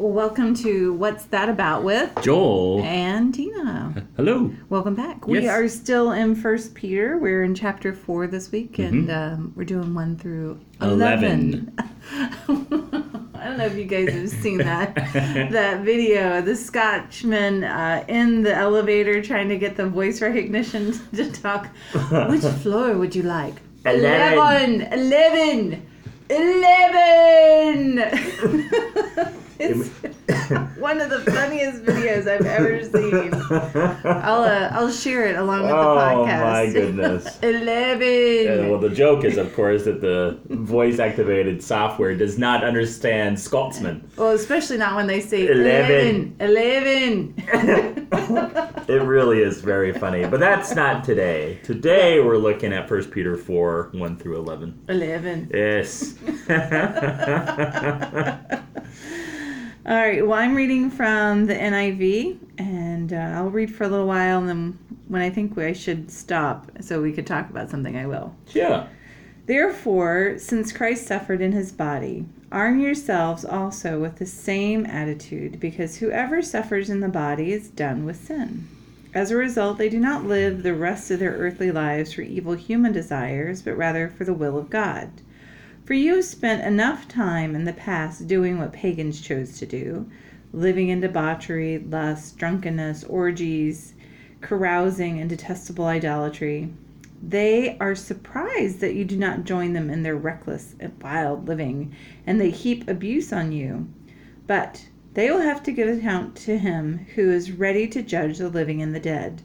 Well, welcome to What's That About with Joel. and Tina. Hello. Welcome back. We Yes. are still in First Peter. We're in chapter four this week, and Mm-hmm. um, we're doing one through eleven. I don't know if you guys have seen that that video. The Scotchman uh, in the elevator trying to get the voice recognition to talk. Which floor would you like? Eleven. Eleven. Eleven. It's one of the funniest videos I've ever seen. I'll uh, I'll share it along with the podcast. Oh my goodness. Eleven. Uh, well, the joke is, of course, that the voice-activated software does not understand Scotsman. Well, especially not when they say Eleven. 11. 11. It really is very funny, but that's not today. Today we're looking at 1 Peter 4, 1 through 11. 11. Yes. All right. Well, I'm reading from the NIV, and uh, I'll read for a little while, and then when I think I should stop so we could talk about something, I will. yeah. Therefore, since Christ suffered in his body, arm yourselves also with the same attitude, because whoever suffers in the body is done with sin. As a result, they do not live the rest of their earthly lives for evil human desires, but rather for the will of God. For you have spent enough time in the past doing what pagans chose to do, living in debauchery, lust, drunkenness, orgies, carousing, and detestable idolatry. They are surprised that you do not join them in their reckless and wild living, and they heap abuse on you. But they will have to give account to him who is ready to judge the living and the dead.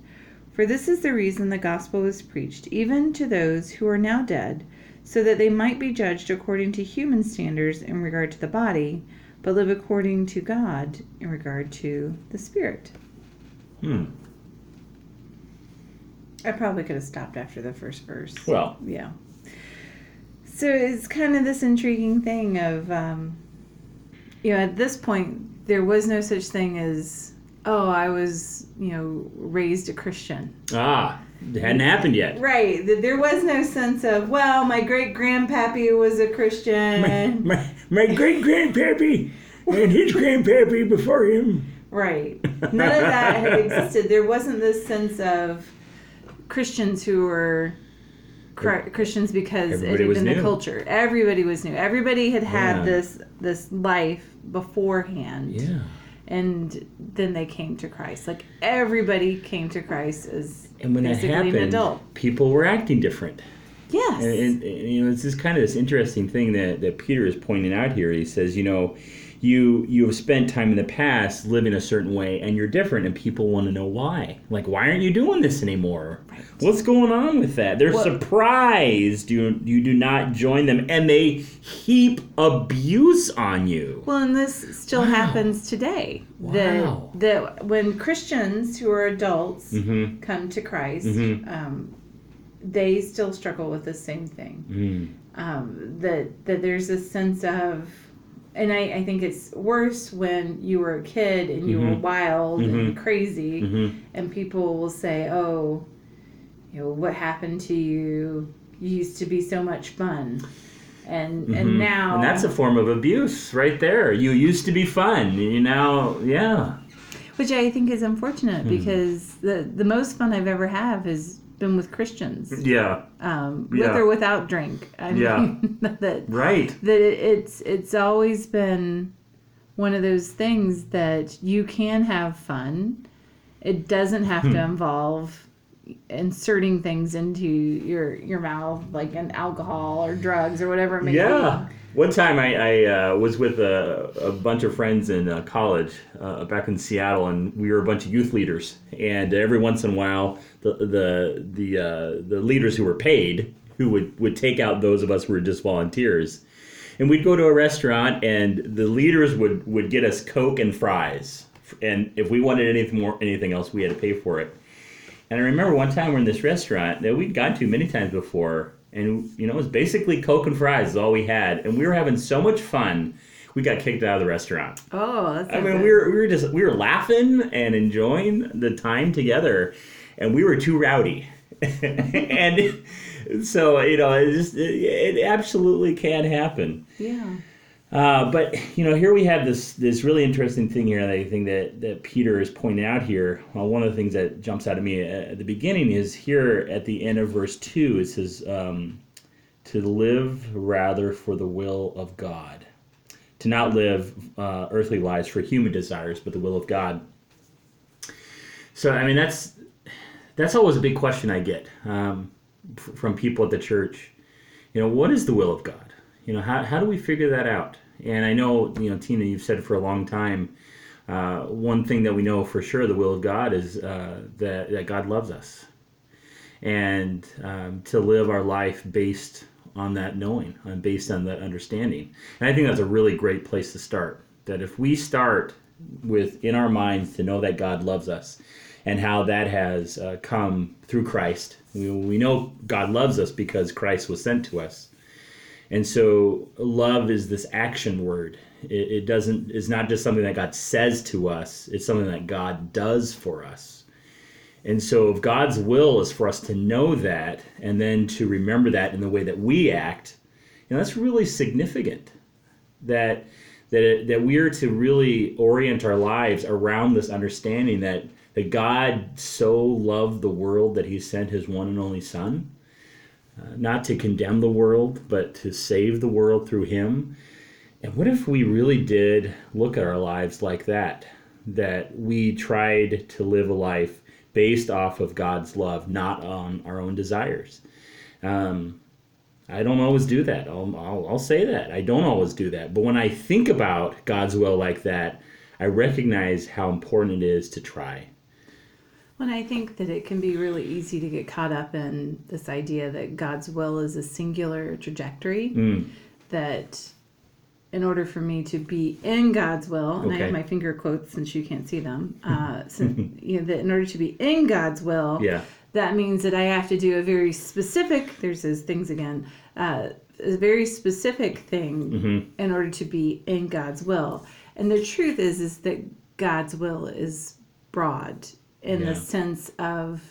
For this is the reason the gospel was preached, even to those who are now dead, so that they might be judged according to human standards in regard to the body, but live according to God in regard to the spirit. Hmm. I probably could have stopped after the first verse. Well, Yeah. So it's kind of this intriguing thing of, um, you know, at this point, there was no such thing as, oh, I was, you know, raised a Christian. ah, hadn't happened yet. Right. There was no sense of, well, my great grandpappy was a Christian. my, my great grandpappy and his grandpappy before him. Right. None of that had existed. There wasn't this sense of Christians who were Chri- Christians because it Everybody had was been the culture. Everybody was new. Everybody had had Yeah. this this life beforehand, Yeah. and then they came to Christ. Like everybody came to Christ as And when that happened, people were acting different. Yes. And, and, and, you know, it's just kind of this interesting thing that, that Peter is pointing out here. He says, you know, you you have spent time in the past living a certain way, and you're different, and people want to know why. Like, why aren't you doing this anymore? Right. What's going on with that? They're Well- surprised you you do not join them, and they heap abuse on you. Well, and this still Wow. happens today. Wow. That that when Christians who are adults Mm-hmm. come to Christ, Mhm. um, they still struggle with the same thing. Mm. Um, that that there's a sense of, and I, I think it's worse when you were a kid and you were Mhm. wild and Mhm. crazy, Mm-hmm. and people will say, "Oh, you know, what happened to you? You used to be so much fun." And and now and that's a form of abuse right there. You used to be fun, you now, yeah. Which I think is unfortunate Hmm. because the the most fun I've ever have has been with Christians, Yeah, um, with Yeah. or without drink. I Yeah. mean, that right. that it, it's it's always been one of those things that you can have fun. It doesn't have Hmm. to involve inserting things into your your mouth like an alcohol or drugs or whatever it may Yeah. One time I, I uh, was with a, a bunch of friends in uh, college uh, back in Seattle, and we were a bunch of youth leaders. And every once in a while, the the the uh, the leaders who were paid, who would, would take out those of us who were just volunteers, and we'd go to a restaurant, and the leaders would, would get us Coke and fries, and if we wanted anything more anything else, we had to pay for it. And I remember one time we're in this restaurant that we'd gone to many times before, and you know it was basically Coke and fries is all we had, and we were having so much fun. We got kicked out of the restaurant. Oh, that's I mean, good. we were we were just we were laughing and enjoying the time together, and we were too rowdy, and so you know it just it, it absolutely can happen. yeah. Uh, but you know, here we have this this really interesting thing here. I think that that Peter is pointing out here. Well, one of the things that jumps out at me at the beginning is here at the end of verse two. It says, um, "To live rather for the will of God, to not live uh, earthly lives for human desires, but the will of God." So, I mean, that's that's always a big question I get um, f- from people at the church. You know, what is the will of God? You know, how, how do we figure that out? And I know, you know, Tina, you've said for a long time, uh, one thing that we know for sure, the will of God is uh, that, that God loves us. And um, to live our life based on that knowing and based on that understanding. And I think that's a really great place to start. That if we start with in our minds to know that God loves us and how that has uh, come through Christ, we, we know God loves us because Christ was sent to us. And so love is this action word. It, it doesn't it's not just something that God says to us, it's something that God does for us. And so if God's will is for us to know that and then to remember that in the way that we act, you know, that's really significant. That that it, that we are to really orient our lives around this understanding that that God so loved the world that he sent his one and only son uh, not to condemn the world, but to save the world through him. And what if we really did look at our lives like that? That we tried to live a life based off of God's love, not on our own desires. Um, I don't always do that. I'll, I'll, I'll say that. I don't always do that. But when I think about God's will like that, I recognize how important it is to try. Well, I think that it can be really easy to get caught up in this idea that God's will is a singular trajectory. Mm. That in order for me to be in God's will, and I have my finger quotes since you can't see them, uh, since, you know, that in order to be in God's will, Yeah. that means that I have to do a very specific, there's those things again, uh, a very specific thing Mhm. in order to be in God's will. And the truth is, is that God's will is broad in Yeah. the sense of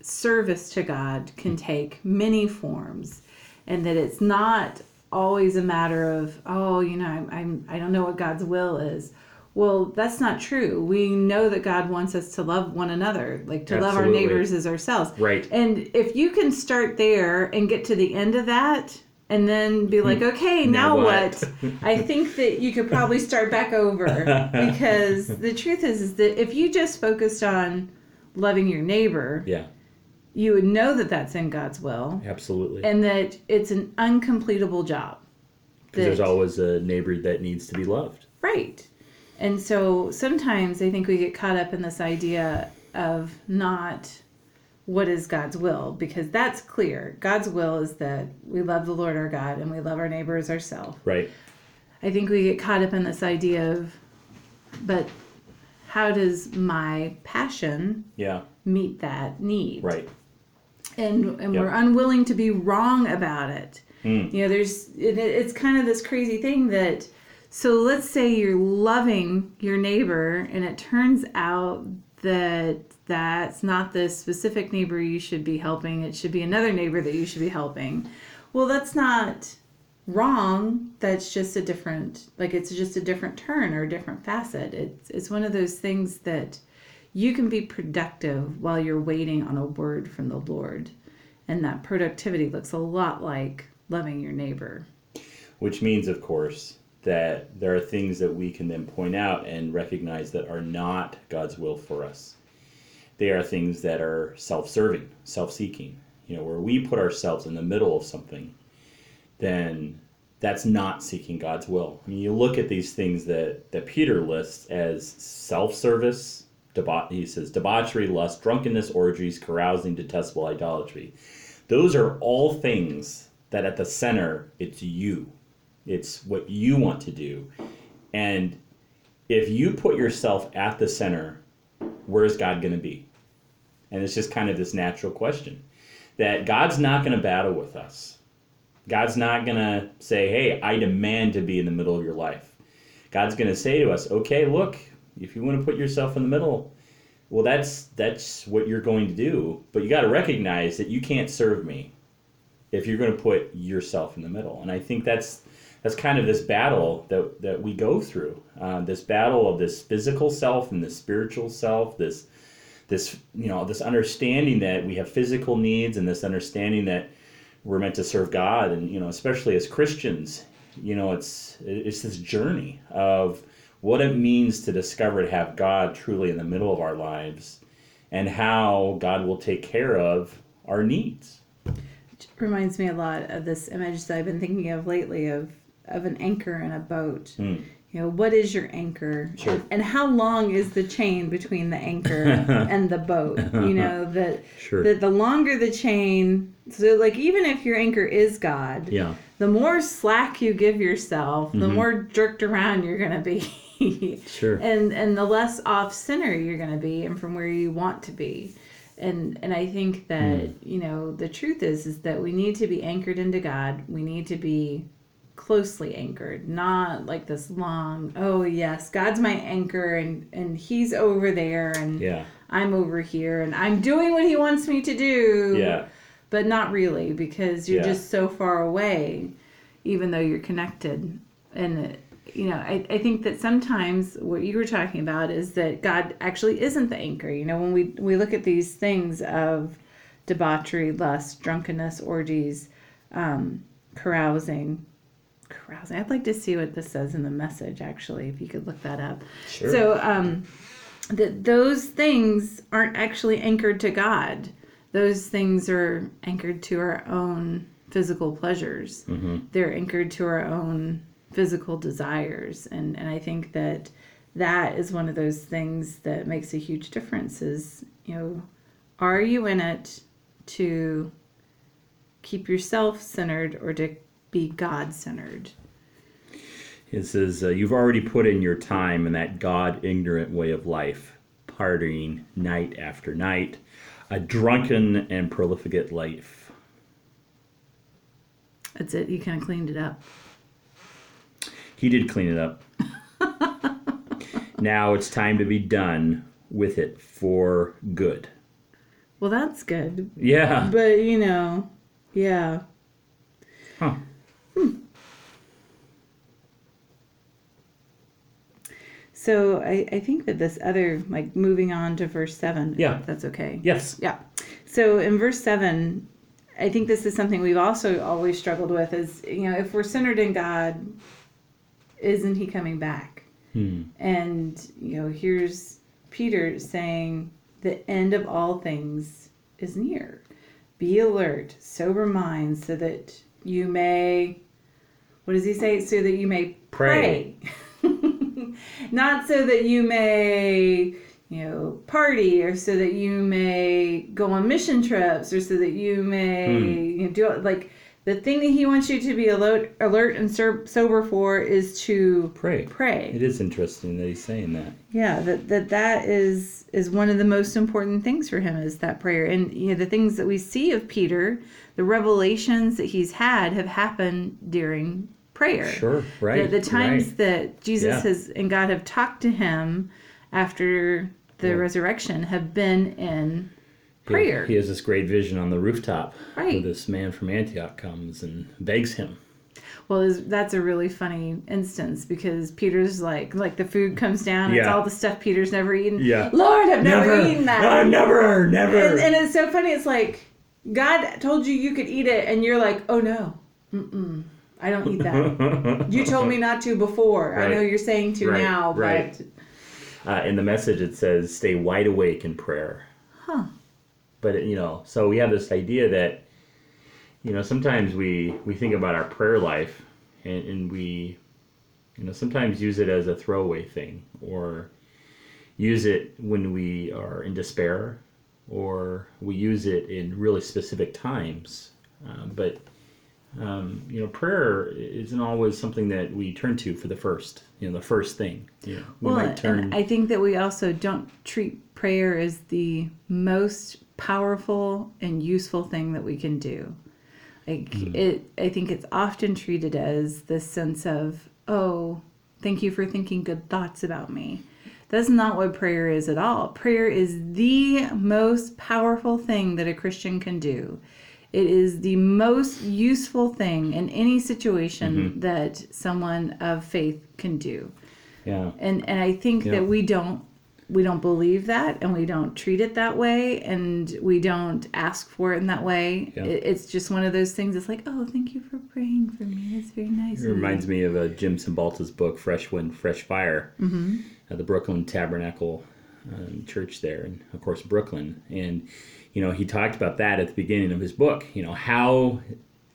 service to God can take many forms, and that it's not always a matter of oh, you know, I'm, I'm I don't know what God's will is. Well, that's not true. We know that God wants us to love one another, like to love our neighbors as ourselves. Right. And if you can start there and get to the end of that and then be like, okay, now, Hmm. Now what? what? I think that you could probably start back over because the truth is, is that if you just focused on loving your neighbor, Yeah. you would know that that's in God's will Absolutely. and that it's an uncompletable job. Because there's always a neighbor that needs to be loved. Right. And so sometimes I think we get caught up in this idea of not what is God's will because that's clear. God's will is that we love the Lord our God and we love our neighbor as ourselves. Right. I think we get caught up in this idea of, but how does my passion Yeah. meet that need? Right. and and Yep. we're unwilling to be wrong about it. Mm. You know, there's it, it's kind of this crazy thing that so let's say you're loving your neighbor and it turns out that that's not the specific neighbor you should be helping it should be another neighbor that you should be helping well that's not wrong that's just a different like it's just a different turn or a different facet it's it's one of those things that you can be productive while you're waiting on a word from the Lord. And that productivity looks a lot like loving your neighbor. Which means, of course, that there are things that we can then point out and recognize that are not God's will for us. They are things that are self serving, self seeking. You know, where we put ourselves in the middle of something, then that's not seeking God's will. I mean, you look at these things that, that Peter lists as self service, he says debauchery, lust, drunkenness, orgies, carousing, detestable idolatry. Those are all things that at the center, it's you. It's what you want to do. And if you put yourself at the center, where's God going to be? And it's just kind of this natural question that God's not going to battle with us. God's not going to say, hey, I demand to be in the middle of your life. God's going to say to us, okay, look, if you want to put yourself in the middle, well, that's that's what you're going to do. But you got to recognize that you can't serve me if you're going to put yourself in the middle. And I think that's that's kind of this battle that that we go through. Uh, this battle of this physical self and the spiritual self. This this you know this understanding that we have physical needs and this understanding that we're meant to serve God and you know especially as Christians you know it's it's this journey of what it means to discover to have God truly in the middle of our lives and how God will take care of our needs. It reminds me a lot of this image that I've been thinking of lately of of an anchor in a boat. Mm. You know, what is your anchor? Sure. And, and how long is the chain between the anchor and the boat? You know, that Sure. that the longer the chain so like even if your anchor is God, Yeah. the more slack you give yourself, the Mm-hmm. more jerked around you're gonna be. Sure. and and the less off center you're going to be and from where you want to be and and i think that Hmm. you know the truth is is that we need to be anchored into god we need to be closely anchored not like this long oh yes god's my anchor and and he's over there and Yeah. i'm over here and i'm doing what he wants me to do Yeah. But not really because you're Yeah. just so far away even though you're connected and you know I, I think that sometimes what you were talking about is that god actually isn't the anchor you know when we we look at these things of debauchery lust drunkenness orgies um, carousing carousing i'd like to see what this says in the message actually if you could look that up Sure. so um, that those things aren't actually anchored to God. Those things are anchored to our own physical pleasures. They're anchored to our own physical desires, and and I think that that is one of those things that makes a huge difference. Is you know, are you in it to keep yourself centered or to be God centered? It says, uh, You've already put in your time in that God ignorant way of life, partying night after night, a drunken and profligate life. That's it. You kind of cleaned it up. He did clean it up. now it's time to be done with it for good. Well, that's good. Yeah. But you know, yeah. Huh. Hmm. So I, I think that this other like moving on to verse seven. Yeah. if That's okay. Yes. Yeah. So in verse seven, I think this is something we've also always struggled with is you know, if we're centered in God, isn't he coming back? Hmm. And you know, here's Peter saying the end of all things is near. Be alert, sober mind, so that you may what does he say? So that you may Pray. pray. Not so that you may, you know, party or so that you may go on mission trips or so that you may hmm. you know, do like the thing that he wants you to be alert, alert and ser- sober for is to Pray. pray. It is interesting that he's saying that. Yeah, that, that that is is one of the most important things for him is that prayer. And you know, the things that we see of Peter, the revelations that he's had have happened during prayer. Sure. Right. The, the times right. that Jesus Yeah. has and God have talked to him after the Yeah. resurrection have been in prayer. He, has this great vision on the rooftop. Right. Where this man from Antioch comes and begs him. Well, that's a really funny instance because Peter's like, like the food comes down, yeah. it's all the stuff Peter's never eaten. Yeah. Lord, I've never, eaten that. No, never, never. and, and it's so funny. It's like God told you you could eat it, and you're like, "Oh no, mm-mm, I don't eat that. you told me not to before. I know you're saying to Right, now, but right. uh, in the message it says stay wide awake in prayer Huh. but you know so we have this idea that you know sometimes we we think about our prayer life and, and we you know sometimes use it as a throwaway thing or use it when we are in despair or we use it in really specific times uh, but um, you know prayer isn't always something that we turn to for the first you know the first thing you know we well, might turn and I think that we also don't treat prayer as the most powerful and useful thing that we can do. Like Mm-hmm. it, I think it's often treated as this sense of, oh, thank you for thinking good thoughts about me. That's not what prayer is at all. Prayer is the most powerful thing that a Christian can do. It is the most useful thing in any situation Mm-hmm. that someone of faith can do. Yeah. And and I think Yeah. that we don't we don't believe that and we don't treat it that way and we don't ask for it in that way. Yeah. It, it's just one of those things. It's like, oh, thank you for praying for me. It's very nice. It reminds me of uh, Jim Cymbala's book, Fresh Wind, Fresh Fire, mm-hmm. at the Brooklyn Tabernacle um, Church there, and of course Brooklyn. And you know, he talked about that at the beginning of his book. You know, how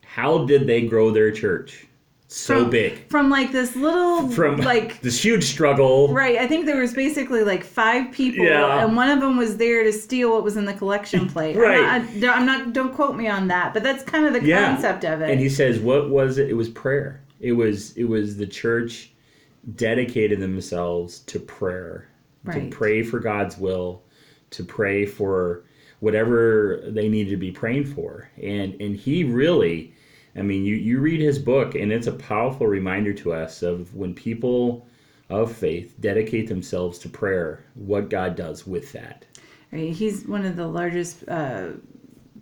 how did they grow their church so From- big From like this little from like this huge struggle? Right. I think there was basically like five people, Yeah. and one of them was there to steal what was in the collection plate. Right. I'm not, I'm not. Don't quote me on that, but that's kind of the Yeah. concept of it. And he says, what was it? It was prayer. It was it was the church dedicated themselves to prayer, Right. to pray for God's will, to pray for whatever they needed to be praying for. And and he really, I mean, you you read his book, and it's a powerful reminder to us of when people of faith dedicate themselves to prayer, what God does with that. Right. He's one of the largest. Uh,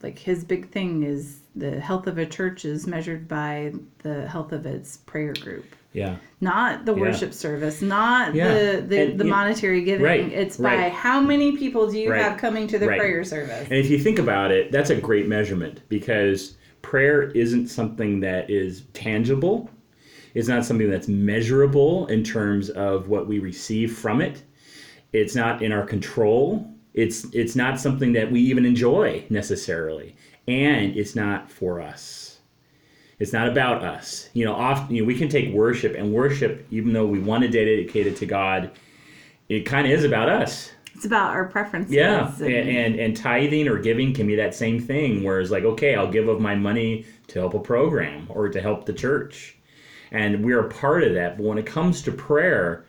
like his big thing is the health of a church is measured by the health of its prayer group. Yeah. Not the Yeah. worship service, not Yeah. the the, And, the monetary giving. right, It's by how many people do you Right, have coming to the right. prayer service. And if you think about it, that's a great measurement because prayer isn't something that is tangible. It's not something that's measurable in terms of what we receive from it. It's not in our control. It's it's not something that we even enjoy necessarily. And it's not for us. It's not about us. You know, often you know, we can take worship and worship, even though we want to dedicate it to God, it kind of is about us. It's about our preferences. Yeah, and- and, and tithing or giving can be that same thing. Where it's like, okay, I'll give of my money to help a program or to help the church, and we're a part of that. But when it comes to prayer,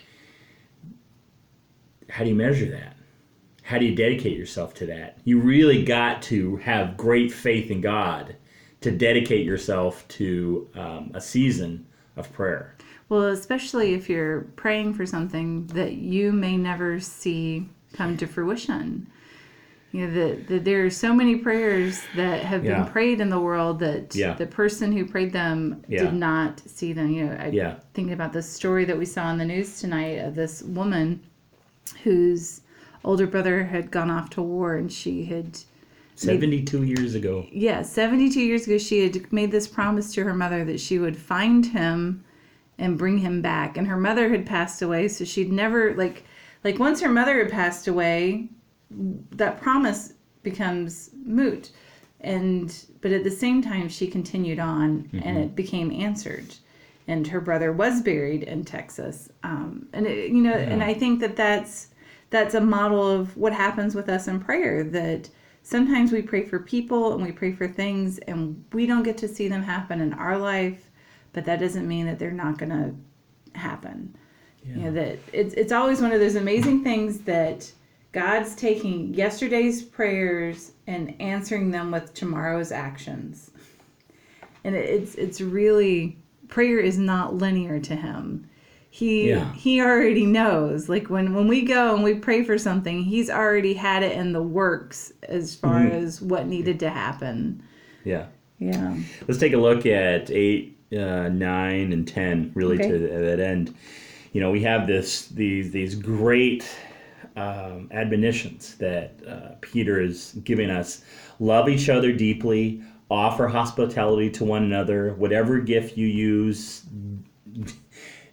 how do you measure that? How do you dedicate yourself to that? You really got to have great faith in God to dedicate yourself to um, a season of prayer. Well, especially if you're praying for something that you may never see come to fruition. You know, that that there are so many prayers that have Yeah. been prayed in the world that Yeah. the person who prayed them Yeah. did not see them. You know, I Yeah. thinking about the story that we saw in the news tonight of this woman whose older brother had gone off to war and she had Seventy-two years ago. yeah, 72 years ago, she had made this promise to her mother that she would find him and bring him back. And her mother had passed away, so she'd never like like once her mother had passed away, that promise becomes moot. And but at the same time, she continued on, and it became answered. And her brother was buried in Texas. Um, and it, you know, and I think that that's that's a model of what happens with us in prayer. That sometimes we pray for people and we pray for things, and we don't get to see them happen in our life. But that doesn't mean that they're not going to happen. You know that it's it's always one of those amazing things that God's taking yesterday's prayers and answering them with tomorrow's actions. And it's it's really prayer is not linear to him. He Yeah. he already knows. Like when when we go and we pray for something, he's already had it in the works as far Mm-hmm. as what needed to happen. Yeah. Yeah. Let's take a look at eight, uh, nine, and ten. Really, Okay. to that end, you know, we have this these these great um, admonitions that uh, Peter is giving us: love each other deeply, offer hospitality to one another. Whatever gift you use,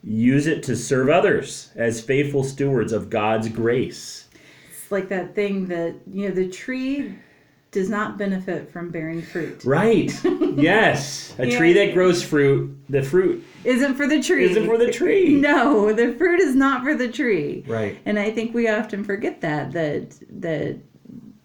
use it to serve others as faithful stewards of God's grace. It's like that thing that, you know, the tree does not benefit from bearing fruit. Right? yes, a Yeah. tree that grows fruit. The fruit Isn't for the tree. isn't for the tree. No, the fruit is not for the tree. Right. And I think we often forget that that that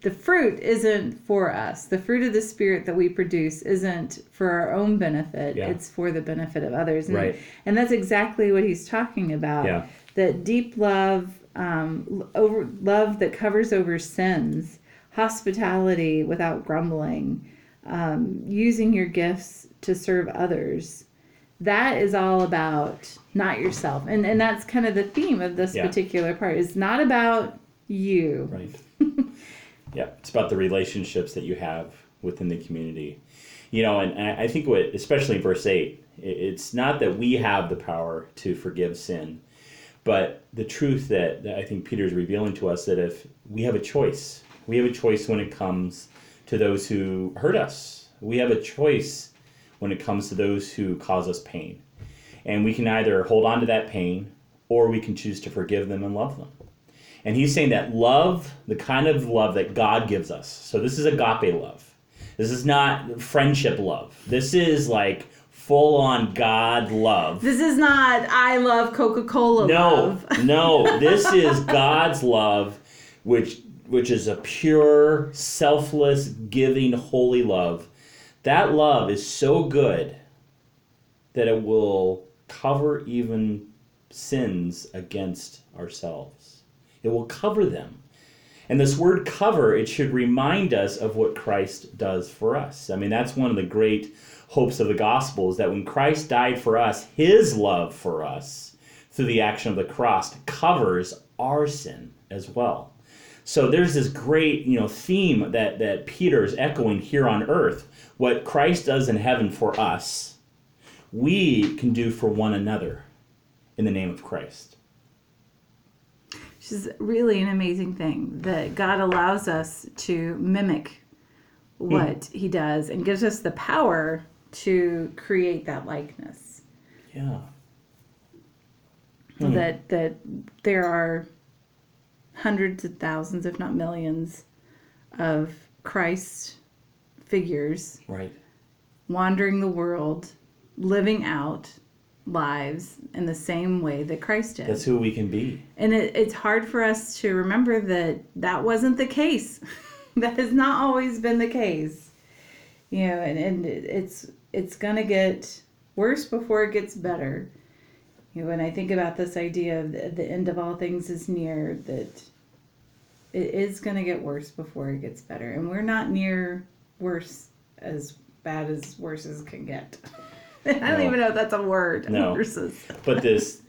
the fruit isn't for us. The fruit of the spirit that we produce isn't for our own benefit. Yeah. It's for the benefit of others. And, Right. and that's exactly what he's talking about. Yeah. That deep love, um, over love that covers over sins, hospitality without grumbling, um, using your gifts to serve others. That is all about not yourself, and and that's kind of the theme of this Yeah. particular part. It's not about you. Right. yeah, it's about the relationships that you have within the community. You know, and I I think what, especially verse 8, it's not that we have the power to forgive sin, but the truth that, that I think Peter is revealing to us that if we have a choice, we have a choice when it comes to those who hurt us. We have a choice when it comes to those who cause us pain. And we can either hold on to that pain or we can choose to forgive them and love them. And he's saying that love, the kind of love that God gives us. So this is agape love. This is not friendship love. This is like full on God love. This is not I love Coca Cola No, love. no. This is God's love, which which is a pure, selfless, giving, holy love. That love is so good that it will cover even sins against ourselves. It will cover them. And this word cover, it should remind us of what Christ does for us. I mean, that's one of the great hopes of the gospel is that when Christ died for us, his love for us through the action of the cross covers our sin as well. So there's this great, you know, theme that that Peter is echoing here on earth. What Christ does in heaven for us, we can do for one another in the name of Christ. Which is really an amazing thing that God allows us to mimic what He does and gives us the power to create that likeness. Yeah. Hmm. That that there are hundreds of thousands, if not millions, of Christ figures Right. wandering the world, living out lives in the same way that Christ did. That's who we can be. And it, it's hard for us to remember that that wasn't the case. that has not always been the case. You know, and, and it- it's it's gonna get worse before it gets better. You know, when I think about this idea of the, the end of all things is near, that it is gonna get worse before it gets better, and we're not near worse as bad as worses can get. I don't even know if that's a word. No. But this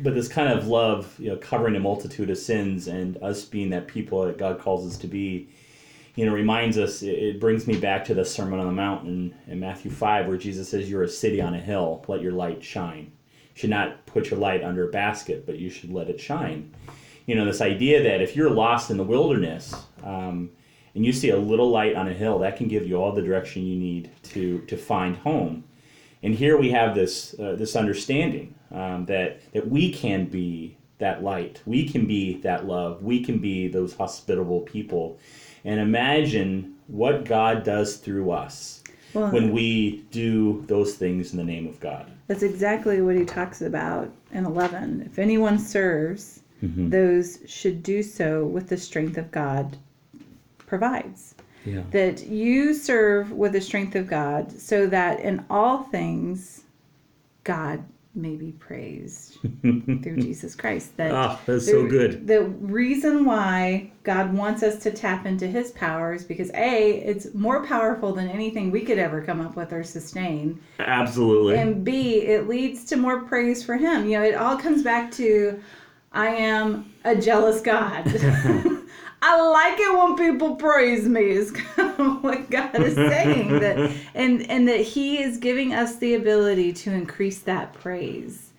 but this kind of love, you know, covering a multitude of sins and us being that people that God calls us to be, you know, reminds us it, it brings me back to the Sermon on the Mount in, in Matthew five where Jesus says, You're a city on a hill, let your light shine. You should not put your light under a basket, but you should let it shine. You know, this idea that if you're lost in the wilderness, um, and you see a little light on a hill, that can give you all the direction you need to to find home. And here we have this uh, this understanding um, that that we can be that light, we can be that love, we can be those hospitable people, and imagine what God does through us Well, when we do those things in the name of God. That's exactly what he talks about in 11. If anyone serves, Mm-hmm. those should do so with the strength of God provides. Yeah. That you serve with the strength of God so that in all things God may be praised through Jesus Christ. That Ah, that's the- so good. The reason why God wants us to tap into his powers because A, it's more powerful than anything we could ever come up with or sustain. Absolutely. And B, it leads to more praise for him. You know, it all comes back to I am a jealous God. I like it when people praise me is kind of what God is saying that and and that he is giving us the ability to increase that praise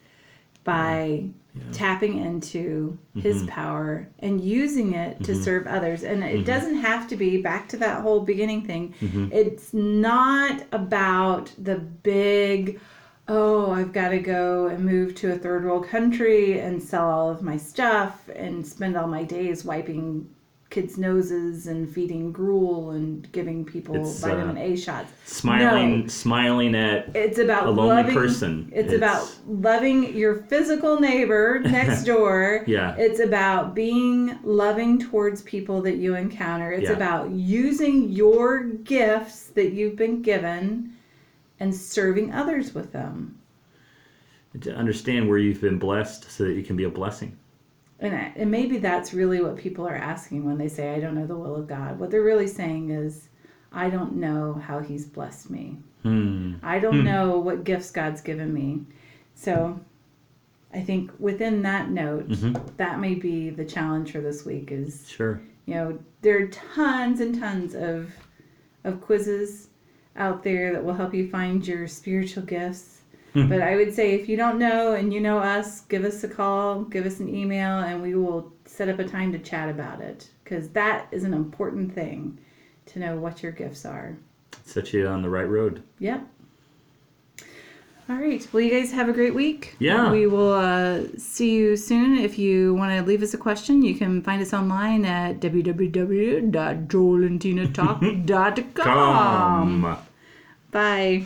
by tapping into his mm-hmm. power and using it to mm-hmm. serve others. And it mm-hmm. doesn't have to be back to that whole beginning thing. It's not about the big oh i've got to go and move to a third world country and sell all of my stuff and spend all my days wiping kids noses and feeding gruel and giving people It's, vitamin uh, a shots smiling No. smiling at it's about a lonely loving, person. It's, It's- about loving your physical neighbor next door. Yeah. It's about being loving towards people that you encounter. It's Yeah. about using your gifts that you've been given and serving others with them. to understand where you've been blessed so that you can be a blessing. And, I- and maybe that's really what people are asking when they say, I don't know the will of God. What they're really saying is, I don't know how He's blessed me. Hmm. I don't know what gifts God's given me. So I think within that note, Mhm. that may be the challenge for this week is, Sure. you know, there are tons and tons of of quizzes out there that will help you find your spiritual gifts. Hmm. but I would say if you don't know and you know us, give us a call, give us an email, and we will set up a time to chat about it because that is an important thing to know what your gifts are. Set you on the right road. Yep. All right. Well, you guys have a great week. Yeah. We will uh, see you soon. If you want to leave us a question, you can find us online at www.joelandtinatalk.com. Bye.